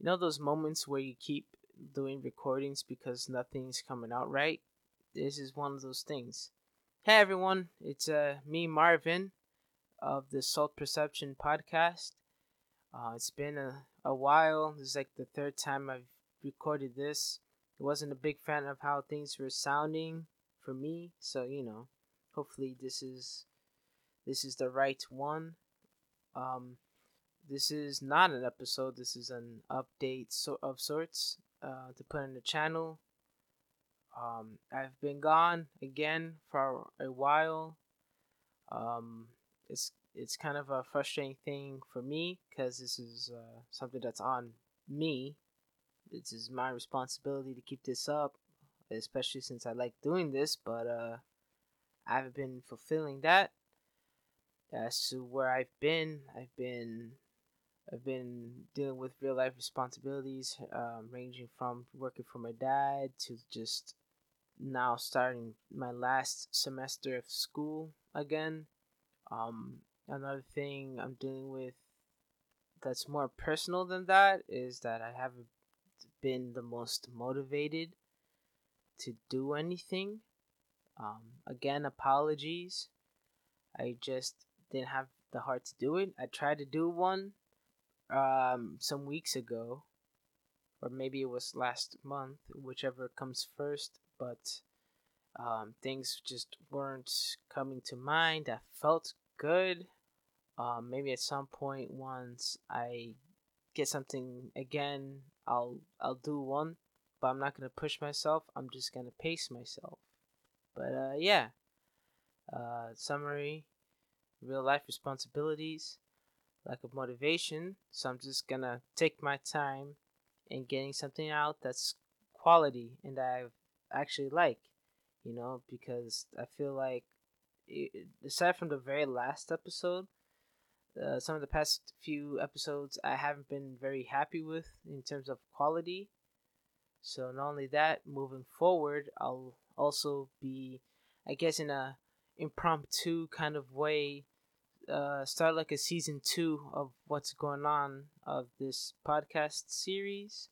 you know those moments where you keep doing recordings because nothing's coming out right? This is one of those things. Hey everyone, it's uh, me Marvin of the Salt Perception podcast. Uh, it's been a, a while. This is like the third time I've recorded this. I wasn't a big fan of how things were sounding for me, so you know, hopefully this is this is the right one. Um, this is not an episode. This is an update so- of sorts uh, to put in the channel. Um, I've been gone again for a while. Um, it's it's kind of a frustrating thing for me because this is uh, something that's on me. This is my responsibility to keep this up, especially since I like doing this. But uh, I haven't been fulfilling that. As to where I've been, I've been I've been dealing with real life responsibilities, um, ranging from working for my dad to just now starting my last semester of school again. Um, another thing I'm dealing with that's more personal than that is that I haven't been the most motivated to do anything. Um, again, apologies. I just didn't have the heart to do it. I tried to do one um, some weeks ago, or maybe it was last month, whichever comes first, but um, things just weren't coming to mind. I felt good. Um, maybe at some point, once I get something again, I'll I'll do one, but I'm not gonna push myself. I'm just gonna pace myself. But uh, yeah. Uh, summary: real life responsibilities lack of motivation. So I'm just gonna take my time in getting something out that's quality and that I actually like, you know, because I feel like it, aside from the very last episode, uh, some of the past few episodes I haven't been very happy with in terms of quality. So not only that, moving forward, I'll also be, I guess, in a impromptu kind of way uh, start like a season two of what's going on of this podcast series.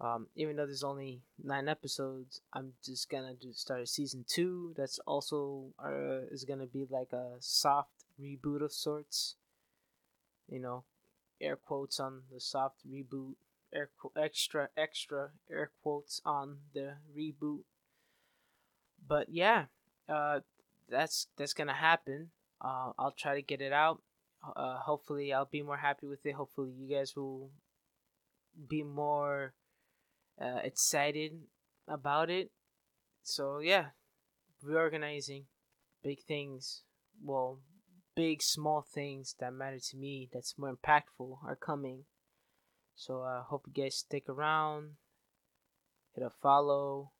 Um, even though there's only nine episodes, I'm just gonna do start a season two. That's also uh, is gonna be like a soft reboot of sorts. You know, air quotes on the soft reboot. Air qu- extra extra air quotes on the reboot. But yeah, uh, that's that's gonna happen. Uh, I'll try to get it out. Uh, hopefully, I'll be more happy with it. Hopefully, you guys will be more uh, excited about it. So, yeah, reorganizing big things. Well, big, small things that matter to me, that's more impactful, are coming. So, I uh, hope you guys stick around, hit a follow,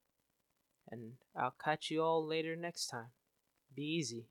and I'll catch you all later next time. Be easy.